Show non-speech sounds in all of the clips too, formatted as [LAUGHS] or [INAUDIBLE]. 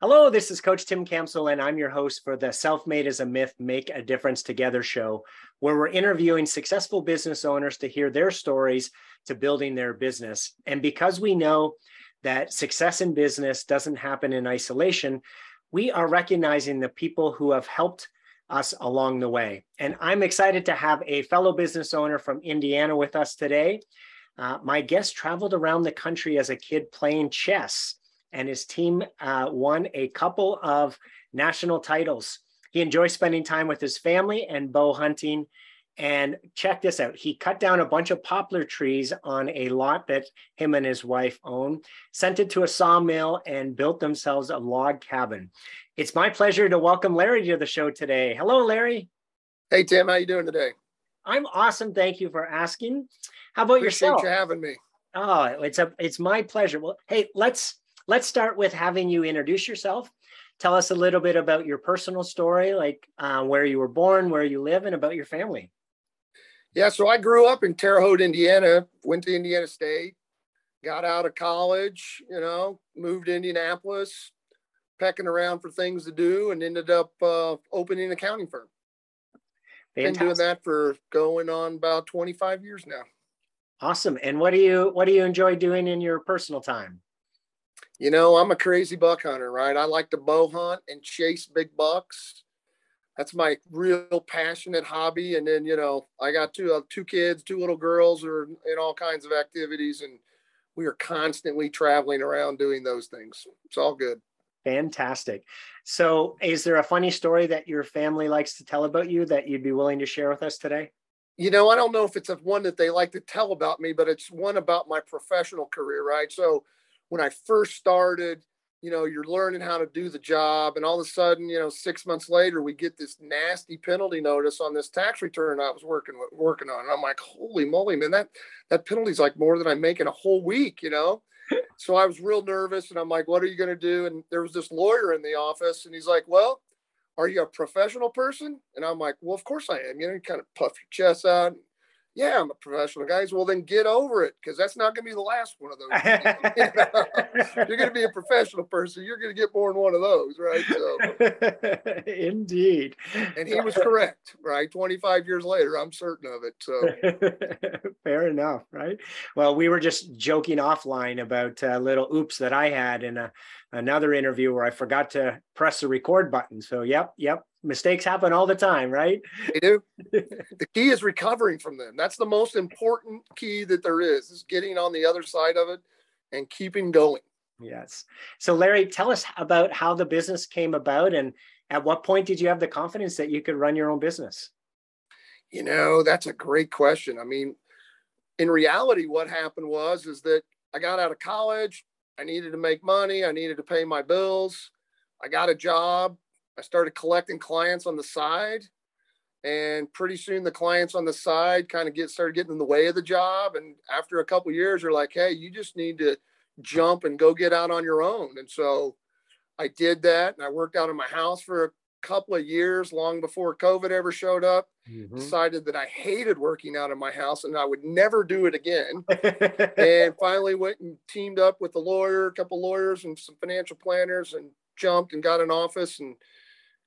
Hello, this is Coach Tim Campbell, and I'm your host for the Self Made as a Myth Make a Difference Together show, where we're interviewing successful business owners to hear their stories to building their business. And because we know that success in business doesn't happen in isolation, we are recognizing the people who have helped us along the way. And I'm excited to have a fellow business owner from Indiana with us today. Uh, my guest traveled around the country as a kid playing chess and his team uh, won a couple of national titles. He enjoys spending time with his family and bow hunting. And check this out he cut down a bunch of poplar trees on a lot that him and his wife own, sent it to a sawmill, and built themselves a log cabin. It's my pleasure to welcome Larry to the show today. Hello, Larry. Hey, Tim. How you doing today? I'm awesome. Thank you for asking. How about Appreciate yourself? you having me. Oh, it's a it's my pleasure. Well, hey, let's let's start with having you introduce yourself. Tell us a little bit about your personal story, like uh, where you were born, where you live, and about your family. Yeah, so I grew up in Terre Haute, Indiana, went to Indiana State, got out of college, you know, moved to Indianapolis, pecking around for things to do, and ended up uh, opening an accounting firm. Fantastic. Been doing that for going on about 25 years now. Awesome. And what do you what do you enjoy doing in your personal time? You know, I'm a crazy buck hunter, right? I like to bow hunt and chase big bucks. That's my real passionate hobby. And then, you know, I got two uh, two kids, two little girls, are in all kinds of activities, and we are constantly traveling around doing those things. It's all good. Fantastic. So, is there a funny story that your family likes to tell about you that you'd be willing to share with us today? You know, I don't know if it's one that they like to tell about me, but it's one about my professional career, right? So, when I first started, you know, you're learning how to do the job. And all of a sudden, you know, six months later, we get this nasty penalty notice on this tax return I was working working on. And I'm like, holy moly, man, that that penalty's like more than I make in a whole week, you know? [LAUGHS] so I was real nervous and I'm like, what are you gonna do? And there was this lawyer in the office and he's like, Well, are you a professional person? And I'm like, Well, of course I am. You know, you kind of puff your chest out yeah, I'm a professional, guys. Well, then get over it because that's not going to be the last one of those. [LAUGHS] [LAUGHS] you're going to be a professional person. You're going to get more than one of those, right? So, [LAUGHS] indeed. And he was correct, right? 25 years later, I'm certain of it. So, fair enough, right? Well, we were just joking offline about a little oops that I had in a, another interview where I forgot to press the record button. So, yep, yep, mistakes happen all the time, right? They do. [LAUGHS] the key is recovering from them. That's the most important key that there is, is getting on the other side of it and keeping going. Yes. So Larry, tell us about how the business came about and at what point did you have the confidence that you could run your own business? You know, that's a great question. I mean, in reality, what happened was is that I got out of college, I needed to make money, I needed to pay my bills. I got a job I started collecting clients on the side. And pretty soon the clients on the side kind of get started getting in the way of the job. And after a couple years, you're like, hey, you just need to jump and go get out on your own. And so I did that and I worked out of my house for a couple of years long before COVID ever showed up. Mm-hmm. Decided that I hated working out of my house and I would never do it again. [LAUGHS] and finally went and teamed up with a lawyer, a couple lawyers and some financial planners and jumped and got an office and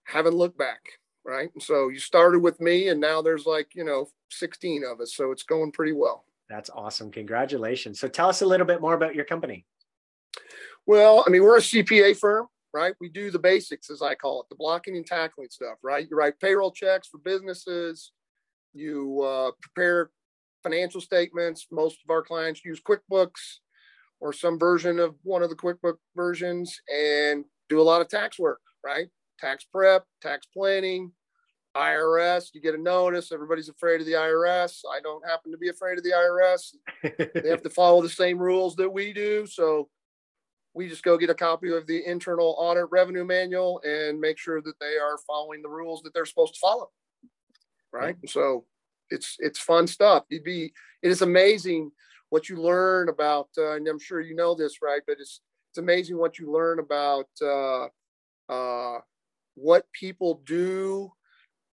haven't looked back right and so you started with me and now there's like you know 16 of us so it's going pretty well that's awesome congratulations so tell us a little bit more about your company well i mean we're a cpa firm right we do the basics as i call it the blocking and tackling stuff right you write payroll checks for businesses you uh, prepare financial statements most of our clients use quickbooks or some version of one of the quickbook versions and do a lot of tax work right tax prep, tax planning, IRS. You get a notice. Everybody's afraid of the IRS. I don't happen to be afraid of the IRS. they have to follow the same rules that we do. So we just go get a copy of the internal audit revenue manual and make sure that they are following the rules that they're supposed to follow. Right. And so it's it's fun stuff. You'd be it is amazing what you learn about, uh, and I'm sure you know this, right? But it's it's amazing what you learn about uh, uh, what people do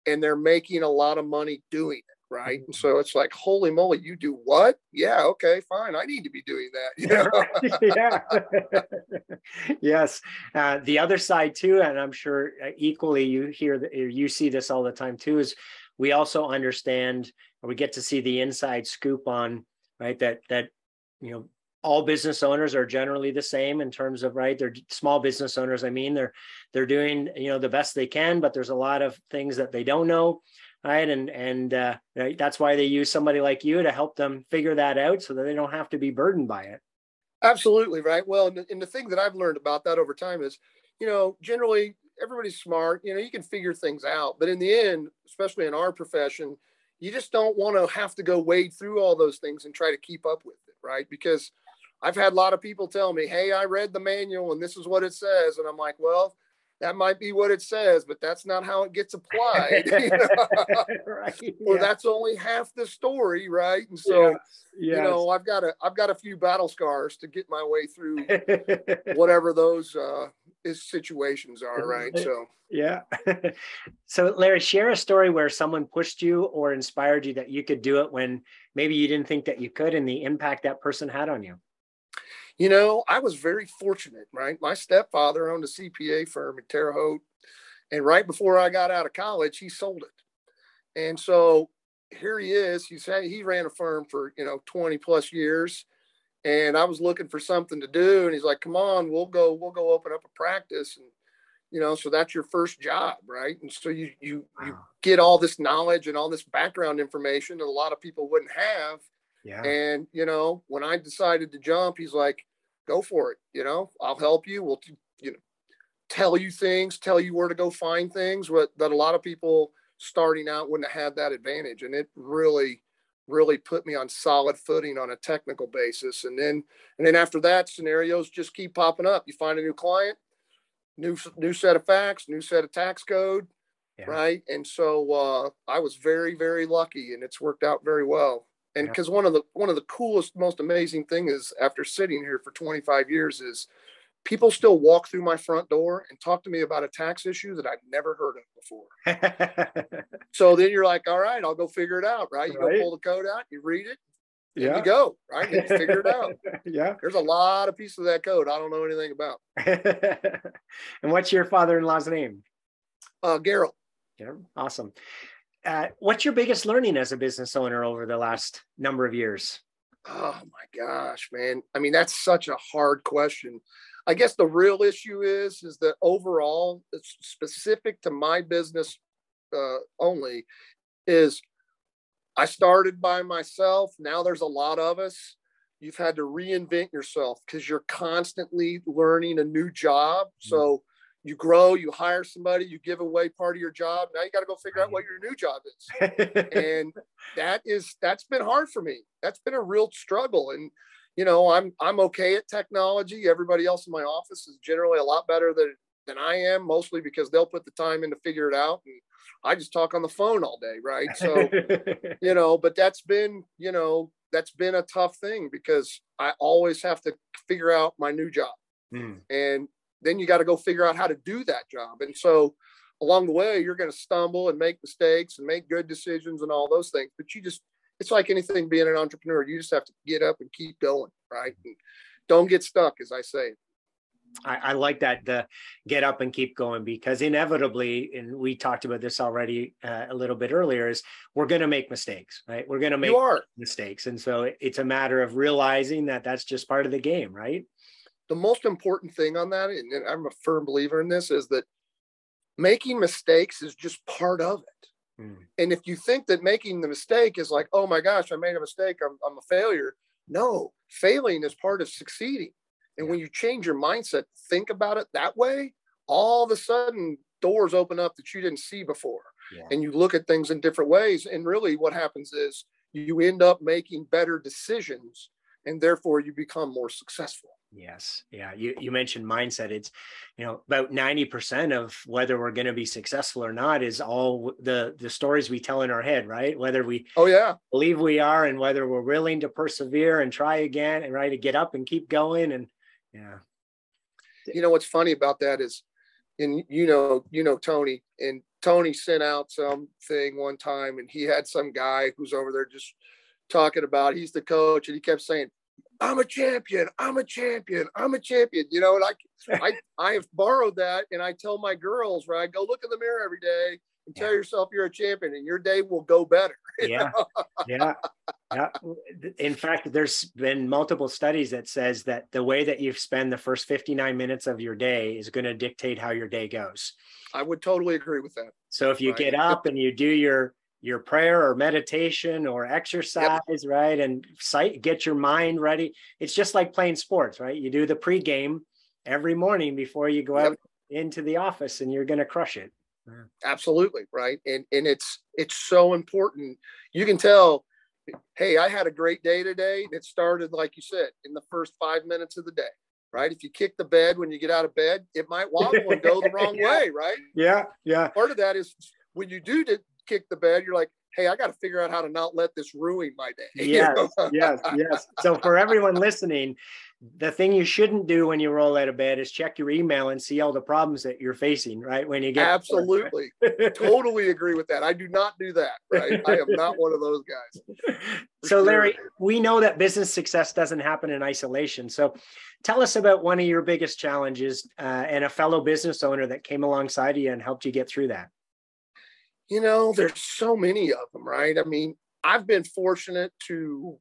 and they're making a lot of money doing it right? And so it's like, holy moly, you do what? Yeah, okay, fine. I need to be doing that. You know? [LAUGHS] yeah. [LAUGHS] yes. Uh, the other side too, and I'm sure uh, equally you hear that you see this all the time too, is we also understand or we get to see the inside scoop on right that that you know all business owners are generally the same in terms of right they're small business owners i mean they're they're doing you know the best they can but there's a lot of things that they don't know right? And and uh, that's why they use somebody like you to help them figure that out so that they don't have to be burdened by it. Absolutely right? Well and the, and the thing that i've learned about that over time is you know generally everybody's smart you know you can figure things out but in the end especially in our profession you just don't want to have to go wade through all those things and try to keep up with it right? Because I've had a lot of people tell me, "Hey, I read the manual and this is what it says," and I'm like, "Well, that might be what it says, but that's not how it gets applied. [LAUGHS] [LAUGHS] right. Well, yeah. that's only half the story, right? And so, yes. you know, I've got a I've got a few battle scars to get my way through [LAUGHS] whatever those uh, situations are, right? So, yeah. so, Larry, share a story where someone pushed you or inspired you that you could do it when maybe you didn't think that you could, and the impact that person had on you you know, I was very fortunate, right? My stepfather owned a CPA firm in Terre Haute. And right before I got out of college, he sold it. And so here he is. He's he ran a firm for, you know, 20 plus years. And I was looking for something to do. And he's like, come on, we'll go, we'll go open up a practice. And, you know, so that's your first job, right? And so you you wow. you get all this knowledge and all this background information that a lot of people wouldn't have yeah. And, you know, when I decided to jump, he's like, go for it. You know, I'll help you. We'll, you know, tell you things, tell you where to go find things what, that a lot of people starting out wouldn't have had that advantage. And it really, really put me on solid footing on a technical basis. And then, and then after that, scenarios just keep popping up. You find a new client, new, new set of facts, new set of tax code. Yeah. Right. And so uh, I was very, very lucky and it's worked out very well and because yeah. one of the one of the coolest most amazing thing is after sitting here for 25 years is people still walk through my front door and talk to me about a tax issue that I've never heard of before. [LAUGHS] so then you're like, all right, I'll go figure it out, right? You right. go pull the code out, you read it, yeah. you go, right? And figure it out. [LAUGHS] yeah. There's a lot of pieces of that code I don't know anything about. [LAUGHS] and what's your father-in-law's name? Uh, Gerald. Yeah, awesome uh, what's your biggest learning as a business owner over the last number of years? Oh my gosh, man. I mean, that's such a hard question. I guess the real issue is is that overall, it's specific to my business uh, only, is I started by myself. Now there's a lot of us. You've had to reinvent yourself because you're constantly learning a new job. Mm-hmm. So you grow, you hire somebody, you give away part of your job. Now you got to go figure out what your new job is. [LAUGHS] and that is that's been hard for me. That's been a real struggle. And you know, I'm I'm okay at technology. Everybody else in my office is generally a lot better than than I am, mostly because they'll put the time in to figure it out. And I just talk on the phone all day, right? So, [LAUGHS] you know, but that's been, you know, that's been a tough thing because I always have to figure out my new job. Mm. And then you got to go figure out how to do that job. And so along the way, you're going to stumble and make mistakes and make good decisions and all those things. But you just, it's like anything being an entrepreneur. You just have to get up and keep going, right? And don't get stuck, as I say. I, I, like that the get up and keep going because inevitably, and we talked about this already uh, a little bit earlier, is we're going to make mistakes, right? We're going to make mistakes, and so it's a matter of realizing that that's just part of the game, right? The most important thing on that, and I'm a firm believer in this, is that making mistakes is just part of it. Mm. And if you think that making the mistake is like, oh my gosh, I made a mistake, I'm, I'm a failure. No, failing is part of succeeding. And when you change your mindset, think about it that way, all of a sudden doors open up that you didn't see before. Yeah. And you look at things in different ways. And really, what happens is you end up making better decisions and therefore you become more successful. Yes. Yeah. You, you mentioned mindset. It's, you know, about 90% of whether we're going to be successful or not is all the, the stories we tell in our head, right? Whether we, oh yeah, believe we are and whether we're willing to persevere and try again and right to get up and keep going. And yeah. You know, what's funny about that is, and you know, you know, Tony and Tony sent out something one time and he had some guy who's over there just talking about he's the coach and he kept saying, I'm a champion, I'm a champion, I'm a champion. You know, and I I [LAUGHS] I have borrowed that and I tell my girls, right? Go look in the mirror every day and tell yourself you're a champion and your day will go better. [LAUGHS] Yeah. yeah. Yeah. In fact, there's been multiple studies that says that the way that you spend the first 59 minutes of your day is going to dictate how your day goes. I would totally agree with that. So if you right. get up and you do your your prayer or meditation or exercise, yep. right, and sight, get your mind ready. It's just like playing sports, right? You do the pregame every morning before you go yep. out into the office, and you're going to crush it. Mm, absolutely, right, and and it's it's so important. You can tell. Hey, I had a great day today. It started, like you said, in the first five minutes of the day right? If you kick the bed when you get out of bed, it might wobble and go the wrong [LAUGHS] yeah. way, right? Yeah, yeah. Part of that is when you do kick the bed, you're like, hey, I got to figure out how to not let this ruin my day. [LAUGHS] Yes, yes, yes. So for everyone listening, the thing you shouldn't do when you roll out of bed is check your email and see all the problems that you're facing, right? When you get absolutely, totally agree with that. I do not do that, right? I am not one of those guys. [LAUGHS] So, Larry, we know that business success doesn't happen in isolation. So, tell us about one of your biggest challenges uh, and a fellow business owner that came alongside you and helped you get through that. You know, there's so many of them, right? I mean, I've been fortunate to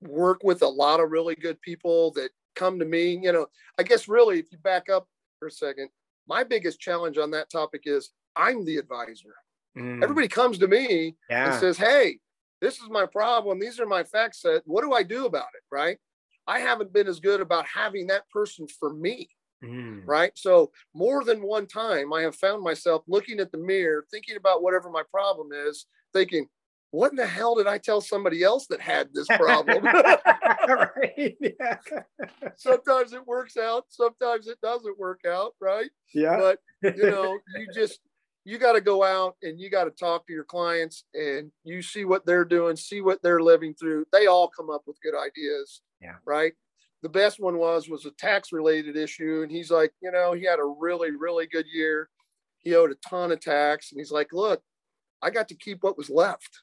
work with a lot of really good people that come to me. You know, I guess really, if you back up for a second, my biggest challenge on that topic is I'm the advisor. Mm. Everybody comes to me yeah. and says, Hey, this is my problem. These are my facts. Set. What do I do about it? Right. I haven't been as good about having that person for me. Mm. Right. So, more than one time, I have found myself looking at the mirror, thinking about whatever my problem is, thinking, what in the hell did I tell somebody else that had this problem? [LAUGHS] right. [LAUGHS] Yeah. sometimes it works out, sometimes it doesn't work out, right? Yeah. But you [LAUGHS] know, you just you got to go out and you got to talk to your clients and you see what they're doing, see what they're living through. They all come up with good ideas. Yeah. Right. The best one was was a tax related issue, and he's like, you know, he had a really really good year. He owed a ton of tax, and he's like, look, I got to keep what was left.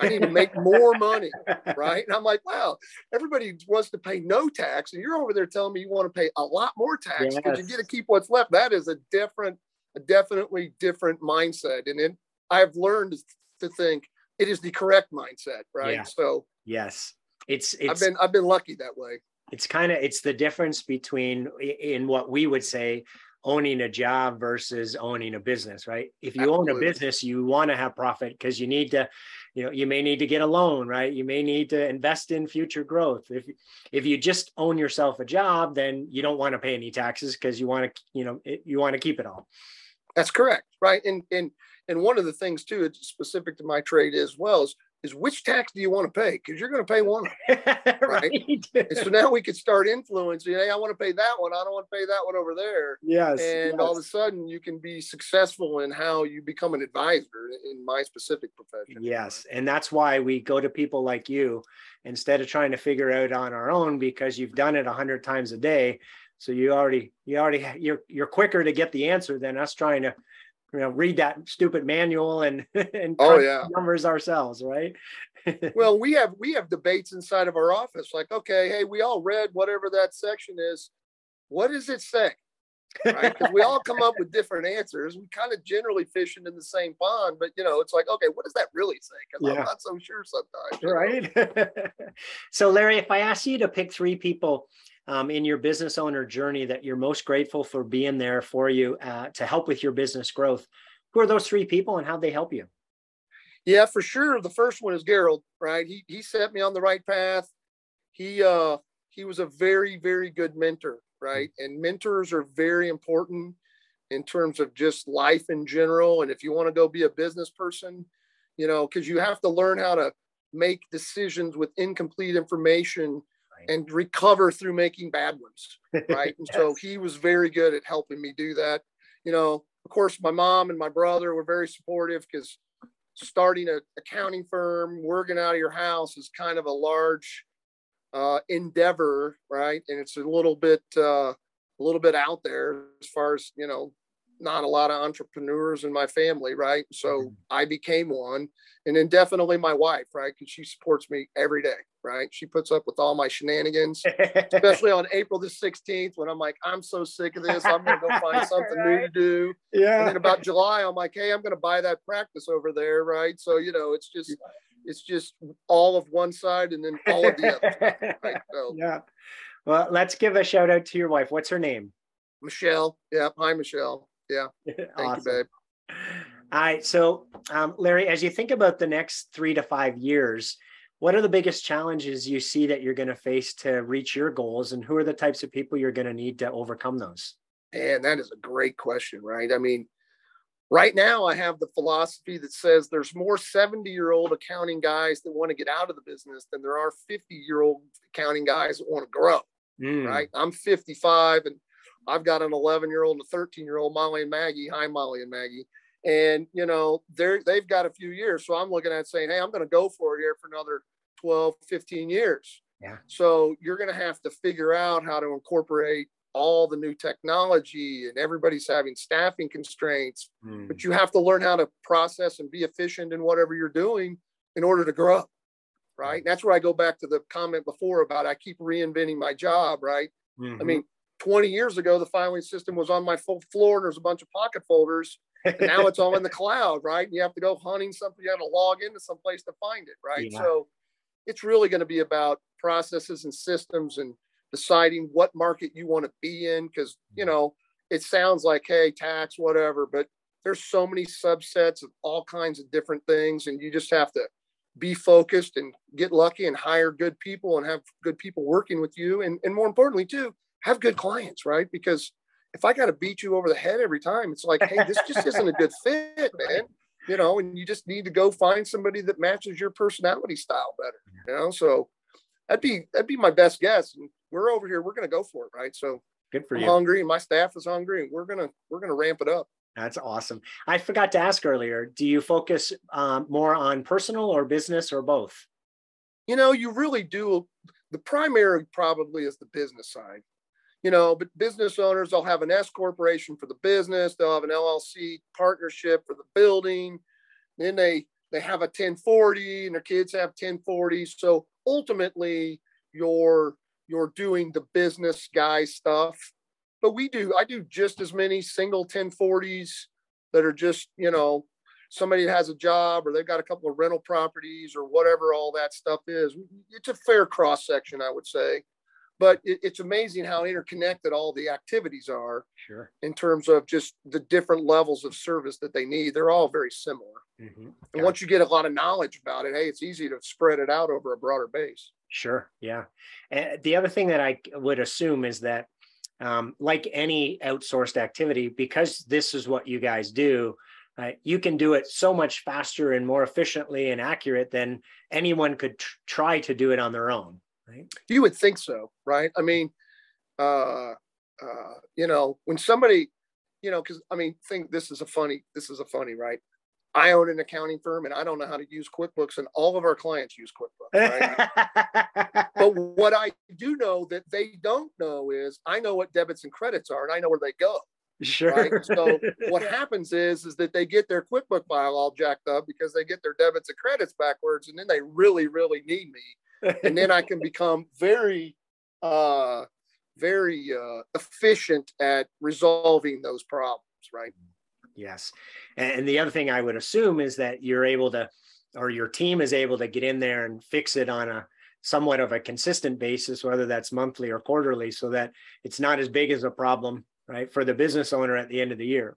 I need to make [LAUGHS] more money, right? And I'm like, wow, everybody wants to pay no tax, and you're over there telling me you want to pay a lot more tax because yes. you get to keep what's left. That is a different, a definitely different mindset, and then I've learned to think it is the correct mindset, right? Yeah. So yes, it's, it's I've been I've been lucky that way. It's kind of it's the difference between in what we would say owning a job versus owning a business, right? If you Absolutely. own a business, you want to have profit because you need to, you know, you may need to get a loan, right? You may need to invest in future growth. If if you just own yourself a job, then you don't want to pay any taxes because you want to, you know, it, you want to keep it all. That's correct, right? And and and one of the things too, it's specific to my trade as well, is is which tax do you want to pay? Because you're going to pay one, [LAUGHS] right? right. so now we could start influencing. Hey, I want to pay that one. I don't want to pay that one over there. Yes. And yes. all of a sudden, you can be successful in how you become an advisor in my specific profession. Yes, and that's why we go to people like you instead of trying to figure out on our own because you've done it a hundred times a day. So you already, you already, you're you're quicker to get the answer than us trying to you know read that stupid manual and [LAUGHS] and oh yeah. numbers ourselves right? [LAUGHS] Well we have we have debates inside of our office like okay hey we all read whatever that section is. What does it say? Right? Because we all come up with different answers. We kind of generally fishing in the same pond but you know it's like okay what does that really say? Because yeah. i'm not so sure sometimes right? [LAUGHS] So larry if i ask you to pick three people um, in your business owner journey that you're most grateful for being there for you uh, to help with your business growth. Who are those three people and how they help you? Yeah, for sure. The first one is Gerald, right? He he set me on the right path. He uh he was a very very good mentor, right? And mentors are very important in terms of just life in general. And if you want to go be a business person, you know, because you have to learn how to make decisions with incomplete information and recover through making bad ones. Right. [LAUGHS] And yes. so he was very good at helping me do that. You know, of course, my mom and my brother were very supportive because starting an accounting firm, working out of your house is kind of a large uh, endeavor, right? And it's a little bit, uh, a little bit out there as far as you know, not a lot of entrepreneurs in my family, right? So mm-hmm. I became one. And then definitely my wife, right? Because she supports me every day, right? She puts up with all my shenanigans, [LAUGHS] especially on April the 16th when I'm like, I'm so sick of this. I'm going to go find [LAUGHS] something right. new to do. Yeah. And then about July, I'm like, hey, I'm going to buy that practice over there, right? So, you know, it's just, it's just all of one side and then all of the other. Right? So, [LAUGHS] yeah. Well, let's give a shout out to your wife. What's her name? Michelle. Yeah. Hi, Michelle. Yeah. Thank awesome. you, babe. All right. So, um, Larry, as you think about the next three to five years, what are the biggest challenges you see that you're going to face to reach your goals, and who are the types of people you're going to need to overcome those? And that is a great question, right? I mean, right now I have the philosophy that says there's more 70 year old accounting guys that want to get out of the business than there are 50 year old accounting guys that want to grow. Mm. Right. I'm 55 and I've got an 11 year old and a 13 year old, Molly and Maggie. Hi, Molly and Maggie. And, you know, they're, they've got a few years. So I'm looking at saying, hey, I'm going to go for it here for another 12, 15 years. Yeah. So you're going to have to figure out how to incorporate all the new technology and everybody's having staffing constraints, mm. but you have to learn how to process and be efficient in whatever you're doing in order to grow. Right. And that's where I go back to the comment before about I keep reinventing my job. Right. Mm-hmm. I mean, 20 years ago, the filing system was on my full floor and there's a bunch of pocket folders. And now it's all in the [LAUGHS] cloud, right? And you have to go hunting something, you have to log into some place to find it, right? Yeah. So it's really going to be about processes and systems and deciding what market you want to be in. Cause, you mm-hmm. know, it sounds like, hey, tax, whatever, but there's so many subsets of all kinds of different things. And you just have to be focused and get lucky and hire good people and have good people working with you. And, and more importantly, too, have good clients, right? Because if I got to beat you over the head every time, it's like, hey, this just isn't a good [LAUGHS] fit, man. You know, and you just need to go find somebody that matches your personality style better. You know, so that'd be that'd be my best guess. And we're over here, we're gonna go for it, right? So good for you. I'm you. Hungry, and my staff is hungry, and we're gonna we're gonna ramp it up. That's awesome. I forgot to ask earlier. Do you focus um, more on personal or business or both? You know, you really do. The primary probably is the business side you know, but business owners, they'll have an S corporation for the business, they'll have an LLC partnership for the building. Then they they have a 1040 and their kids have 1040. So ultimately you're you're doing the business guy stuff. But we do, I do just as many single 1040s that are just, you know, somebody has a job or they've got a couple of rental properties or whatever all that stuff is. It's a fair cross section, I would say but it, it's amazing how interconnected all the activities are sure. in terms of just the different levels of service that they need. They're all very similar. Mm-hmm. and once you get a lot of knowledge about it hey it's easy to spread it out over a broader base. Sure. Yeah. And the other thing that i would assume is that um, like any outsourced activity because this is what you guys do uh, you can do it so much faster and more efficiently and accurate than anyone could tr- try to do it on their own right? You would think so, right? I mean, uh, uh, you know, when somebody, you know, because I mean, think this is a funny, this is a funny, right? I own an accounting firm and I don't know how to use QuickBooks, and all of our clients use QuickBooks. Right? [LAUGHS] but what I do know that they don't know is I know what debits and credits are, and I know where they go. Sure. Right? So [LAUGHS] what happens is is that they get their QuickBook file all jacked up because they get their debits and credits backwards, and then they really, really need me and then I can become very, uh, very uh, efficient at resolving those problems. Right. Yes, and the other thing I would assume is that you're able to, or your team is able to get in there and fix it on a somewhat of a consistent basis, whether that's monthly or quarterly, so that it's not as big as a problem, right, for the business owner at the end of the year.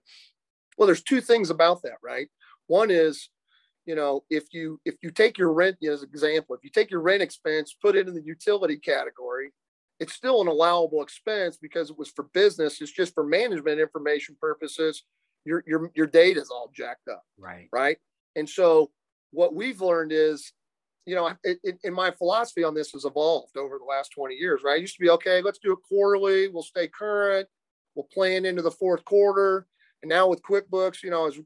Well, there's two things about that, right? One is you know, if you if you take your rent as an example, if you take your rent expense, put it in the utility category, it's still an allowable expense because it was for business. It's just for management information purposes. Your your your data is all jacked up. Right. Right. And so what we've learned is, you know, it, it, in my philosophy on this has evolved over the last 20 years. Right. I used to be okay. Let's do it quarterly. We'll stay current. We'll plan into the fourth quarter. And now with QuickBooks, you know, as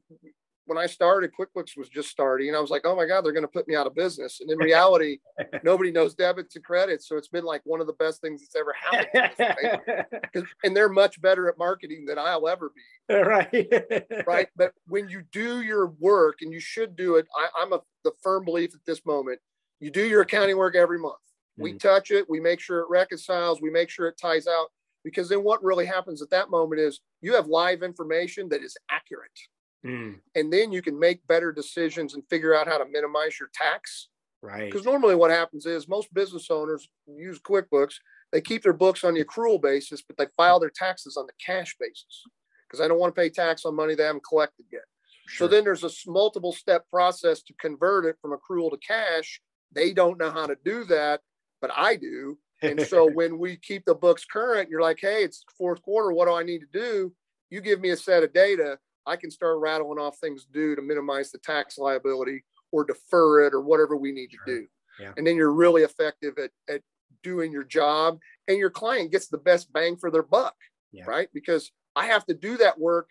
when I started, QuickBooks was just starting, and I was like, "Oh my God, they're going to put me out of business." And in [LAUGHS] reality, nobody knows debits and credits, so it's been like one of the best things that's ever happened. Right? [LAUGHS] and they're much better at marketing than I'll ever be. Right. [LAUGHS] right. But when you do your work, and you should do it, I, am a the firm belief at this moment. You do your accounting work every month. Mm-hmm. We touch it. We make sure it reconciles. We make sure it ties out. Because then what really happens at that moment is you have live information that is accurate Mm. And then you can make better decisions and figure out how to minimize your tax. Right. Because normally what happens is most business owners use QuickBooks. They keep their books on the accrual basis, but they file their taxes on the cash basis because I don't want to pay tax on money they haven't collected yet. Sure. So then there's a multiple step process to convert it from accrual to cash. They don't know how to do that, but I do. And so [LAUGHS] when we keep the books current, you're like, hey, it's fourth quarter. What do I need to do? You give me a set of data. I can start rattling off things to do to minimize the tax liability or defer it or whatever we need sure. to do. Yeah. And then you're really effective at, at doing your job and your client gets the best bang for their buck, yeah. right? Because I have to do that work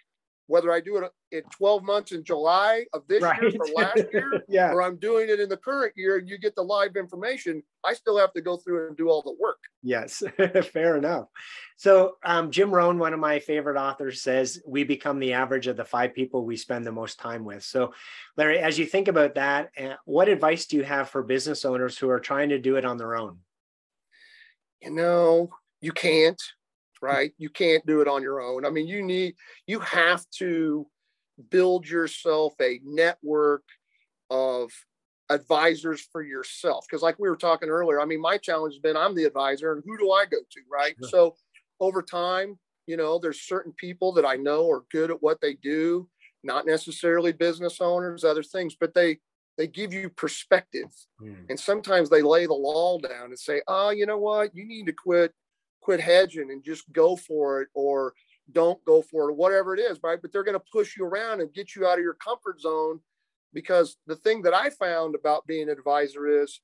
whether I do it in 12 months in July of this right. year or last year, [LAUGHS] yeah. or I'm doing it in the current year and you get the live information, I still have to go through and do all the work. Yes, [LAUGHS] fair enough. So, um, Jim Rohn, one of my favorite authors, says we become the average of the five people we spend the most time with. So, Larry, as you think about that, uh, what advice do you have for business owners who are trying to do it on their own? You know, you can't right? You can't do it on your own. I mean, you need, you have to build yourself a network of advisors for yourself. Because, like we were talking earlier, I mean, my challenge has been I'm the advisor, and who do I go to, right? So, over time, you know, there's certain people that I know are good at what they do, not necessarily business owners, other things, but they they give you perspective. Mm. And sometimes they lay the law down and say, oh, you know what? You need to quit quit hedging and just go for it or don't go for it, or whatever it is, right? But they're going to push you around and get you out of your comfort zone because the thing that I found about being an advisor is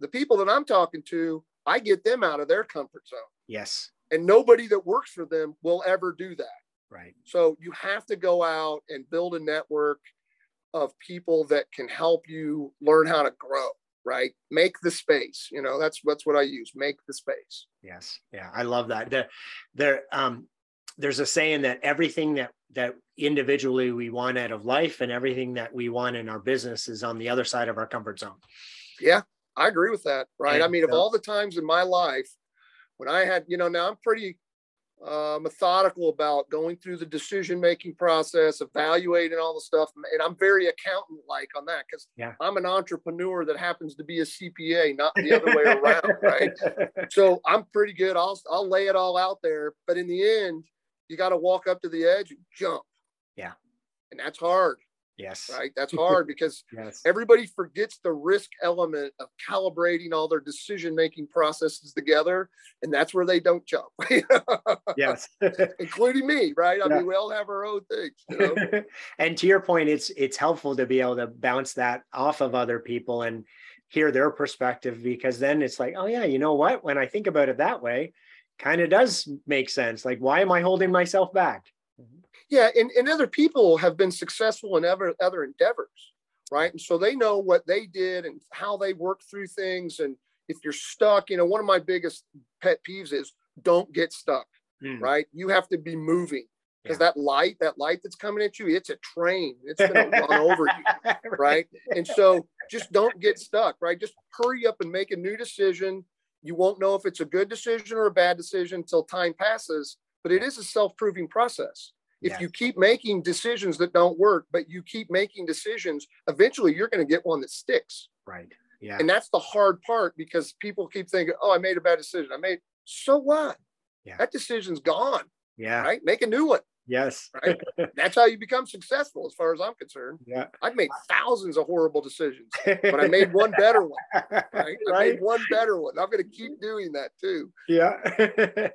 the people that I'm talking to, I get them out of their comfort zone. Yes. And nobody that works for them will ever do that. Right. So you have to go out and build a network of people that can help you learn how to grow right? Make the space you know that's that's what i use make the space. Yes. Yeah i love that. There there um there's a saying that everything that that individually we want out of life and everything that we want in our business is on the other side of our comfort zone. Yeah i agree with that right? And, i mean of all the times in my life when i had you know now i'm pretty uh, methodical about going through the decision making process, evaluating all the stuff. And I'm very accountant like on that because yeah. I'm an entrepreneur that happens to be a CPA, not the other way around. [LAUGHS] Right. So I'm pretty good. I'll, I'll lay it all out there. But in the end, you got to walk up to the edge and jump. Yeah. And that's hard. Yes. Right. That's [LAUGHS] hard because yes. everybody forgets the risk element of calibrating all their decision making processes together. And that's where they don't jump. [LAUGHS] yes. [LAUGHS] Including me, right? I yeah. mean, we all have our own things. You know? and to your point, it's it's helpful to be able to bounce that off of other people and hear their perspective because then it's like, oh yeah, you know what? When I think about it that way, kind of does make sense. Like, why am I holding myself back? Yeah and, and other people have been successful in other other endeavors right? And so they know what they did and how they worked through things. And if you're stuck you know one of my biggest pet peeves is don't get stuck mm. right? You have to be moving because yeah. that light that light that's coming at you it's a train. It's going [LAUGHS] to run over you [LAUGHS] right? And so just don't get stuck right? Just hurry up and make a new decision. You won't know if it's a good decision or a bad decision until time passes but it is a self-proving process if yeah. you keep making decisions that don't work, but you keep making decisions, eventually you're going to get one that sticks. Right. Yeah. And that's the hard part because people keep thinking, oh, I made a bad decision. I made, so what? Yeah. That decision's gone. Yeah. Right. Make a new one. Yes. right. [LAUGHS] That's how you become successful, as far as I'm concerned. Yeah. I've made thousands of horrible decisions, [LAUGHS] but I made one better one. Right. I made one better one. I'm going to keep doing that too. Yeah. [LAUGHS]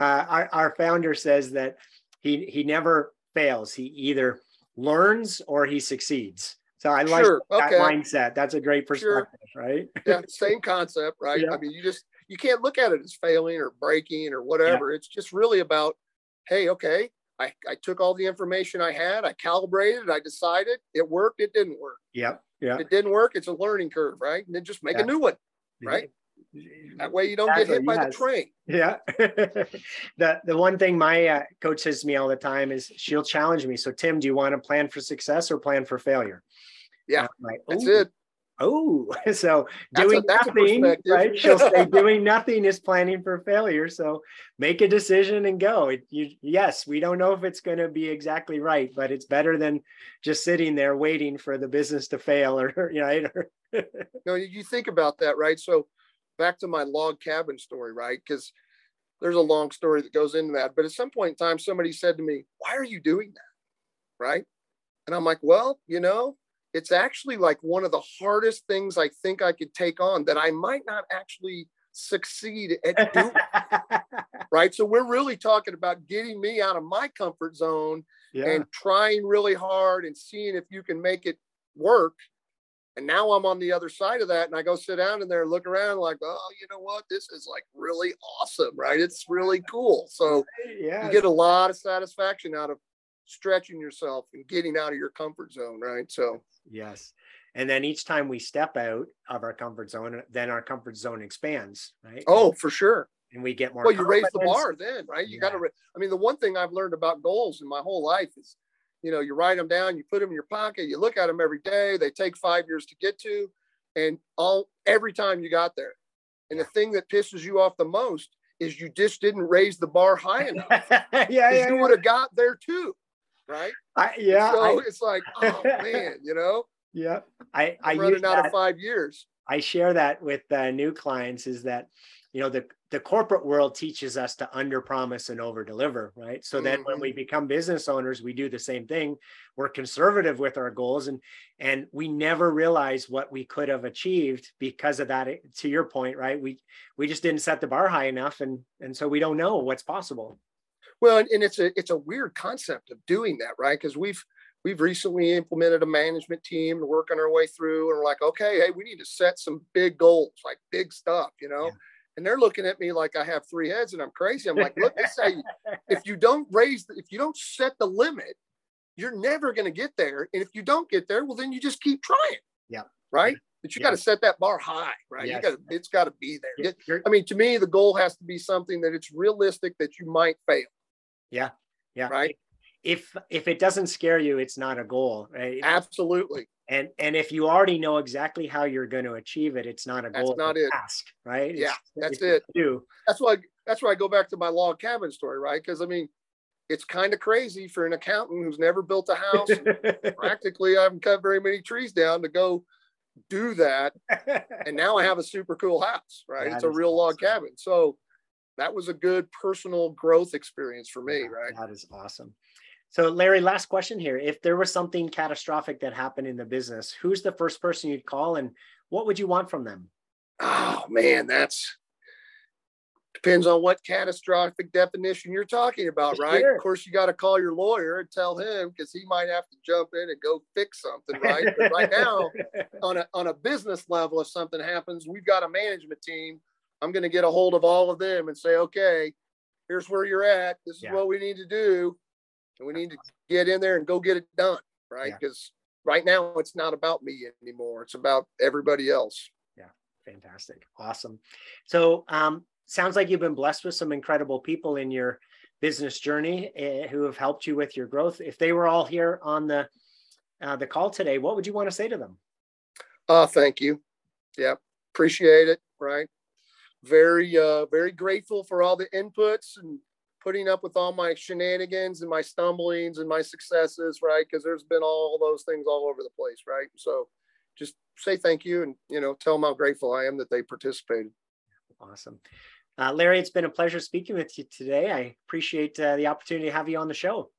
uh, our, our founder says that he he never fails. He either learns or he succeeds. So I like sure. that okay. mindset. That's a great perspective, sure. right? yeah, same concept, [LAUGHS] right? Yeah. I mean, you just you can't look at it as failing or breaking or whatever. Yeah. It's just really about, hey, okay, I, I took all the information I had, I calibrated, I decided it worked, it didn't work. Yep. Yeah. If it didn't work, it's a learning curve, right? And then just make yeah. a new one, right? That way you don't get hit by the train. Yeah. [LAUGHS] the the one thing my uh, coach says to me all the time is she'll challenge me. So Tim, do you want to plan for success or plan for failure? Yeah. Like, that's it. Oh, [LAUGHS] so doing a, nothing, right? She'll [LAUGHS] say doing nothing is planning for failure. So make a decision and go. It, you, yes, we don't know if it's going to be exactly right, but it's better than just sitting there waiting for the business to fail or, you know. no, you think about that, right? So back to my log cabin story, right? Because there's a long story that goes into that. But at some point in time, somebody said to me, why are you doing that? Right. And I'm like, well, you know, it's actually like one of the hardest things I think I could take on that I might not actually succeed at [LAUGHS] doing. right. So we're really talking about getting me out of my comfort zone yeah. and trying really hard and seeing if you can make it work. And now I'm on the other side of that and I go sit down in there and look around like, oh, you know what? This is like really awesome, right? It's really cool. So yeah. you get a lot of satisfaction out of stretching yourself and getting out of your comfort zone, right? So Yes. And then each time we step out of our comfort zone, then our comfort zone expands, right? Oh, for sure. And we get more. Well, you raise the bar then, right? You yeah. got to. I mean, the one thing I've learned about goals in my whole life is, you know, you write them down, you put them in your pocket, you look at them every day. They take five years to get to, and all every time you got there. And the thing that pisses you off the most is you just didn't raise the bar high [LAUGHS] enough. yeah, [LAUGHS] yeah, you would have got there too right? I, yeah. So I, it's like, [LAUGHS] oh man, you know. Yeah, I I I'm running out that. of five years. I share that with uh, new clients. Is that you know the the corporate world teaches us to under promise and over deliver right so then mm-hmm. when we mm-hmm. become business owners we do the same thing we're conservative with our goals and and we never realize what we could have achieved because of that to your point right we we just didn't set the bar high enough and and so we don't know what's possible well, and, it's a it's a weird concept of doing that, right? Because we've we've recently implemented a management team and working our way through, and we're like, okay, hey, we need to set some big goals, like big stuff, you know. Yeah. And they're looking at me like I have three heads and I'm crazy. I'm like, look, they [LAUGHS] say if you don't raise, if you don't set the limit, you're never going to get there. And if you don't get there, well, then you just keep trying. Yeah. Right. But you got to set that bar high, right? Yes. You got it's got to be there. You're, I mean, to me, the goal has to be something that it's realistic that you might fail. Yeah. Yeah. Right. If if it doesn't scare you, it's not a goal, right? Absolutely. And and if you already know exactly how you're going to achieve it, it's not a goal. That's not it. Ask, right? Yeah, it's, that's it. Do. That's why that's why I go back to my log cabin story, right? Because I mean, it's kind of crazy for an accountant who's never built a house. [LAUGHS] practically, I haven't cut very many trees down to go do that. and now I have a super cool house, right? That it's a real awesome. log cabin. So that was a good personal growth experience for me, right? That is awesome. So, Larry, last question here. If there was something catastrophic that happened in the business, who's the first person you'd call and what would you want from them? Oh, man, that's depends on what catastrophic definition you're talking about, [LAUGHS] right? Sure. Of course, you got to call your lawyer and tell him because he might have to jump in and go fix something, right? but right now, [LAUGHS] on a on a business level, if something happens, we've got a management team I'm going to get a hold of all of them and say, okay, here's where you're at. This is yeah. what we need to do. And we need to get in there and go get it done. Right. Because yeah. right now it's not about me anymore. It's about everybody else. Yeah. Fantastic. Awesome. So, um, sounds like you've been blessed with some incredible people in your business journey uh, who have helped you with your growth. If they were all here on the, uh, the call today, what would you want to say to them? Uh, thank you. Yeah. Appreciate it. Right very uh, very grateful for all the inputs and putting up with all my shenanigans and my stumblings and my successes right? Because there's been all those things all over the place right? So just say thank you and you know tell them how grateful i am that they participated. Awesome. Uh, larry it's been a pleasure speaking with you today. I appreciate uh, the opportunity to have you on the show.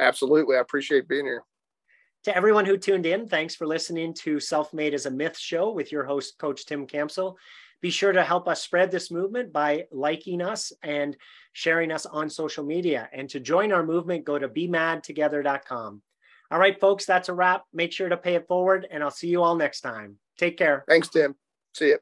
Absolutely. I appreciate being here. To everyone who tuned in, thanks for listening to Self Made as a Myth show with your host, Coach Tim Campbell. Be sure to help us spread this movement by liking us and sharing us on social media. And to join our movement, go to bemadtogether.com. All right, folks, that's a wrap. Make sure to pay it forward, and I'll see you all next time. Take care. Thanks, Tim. See you.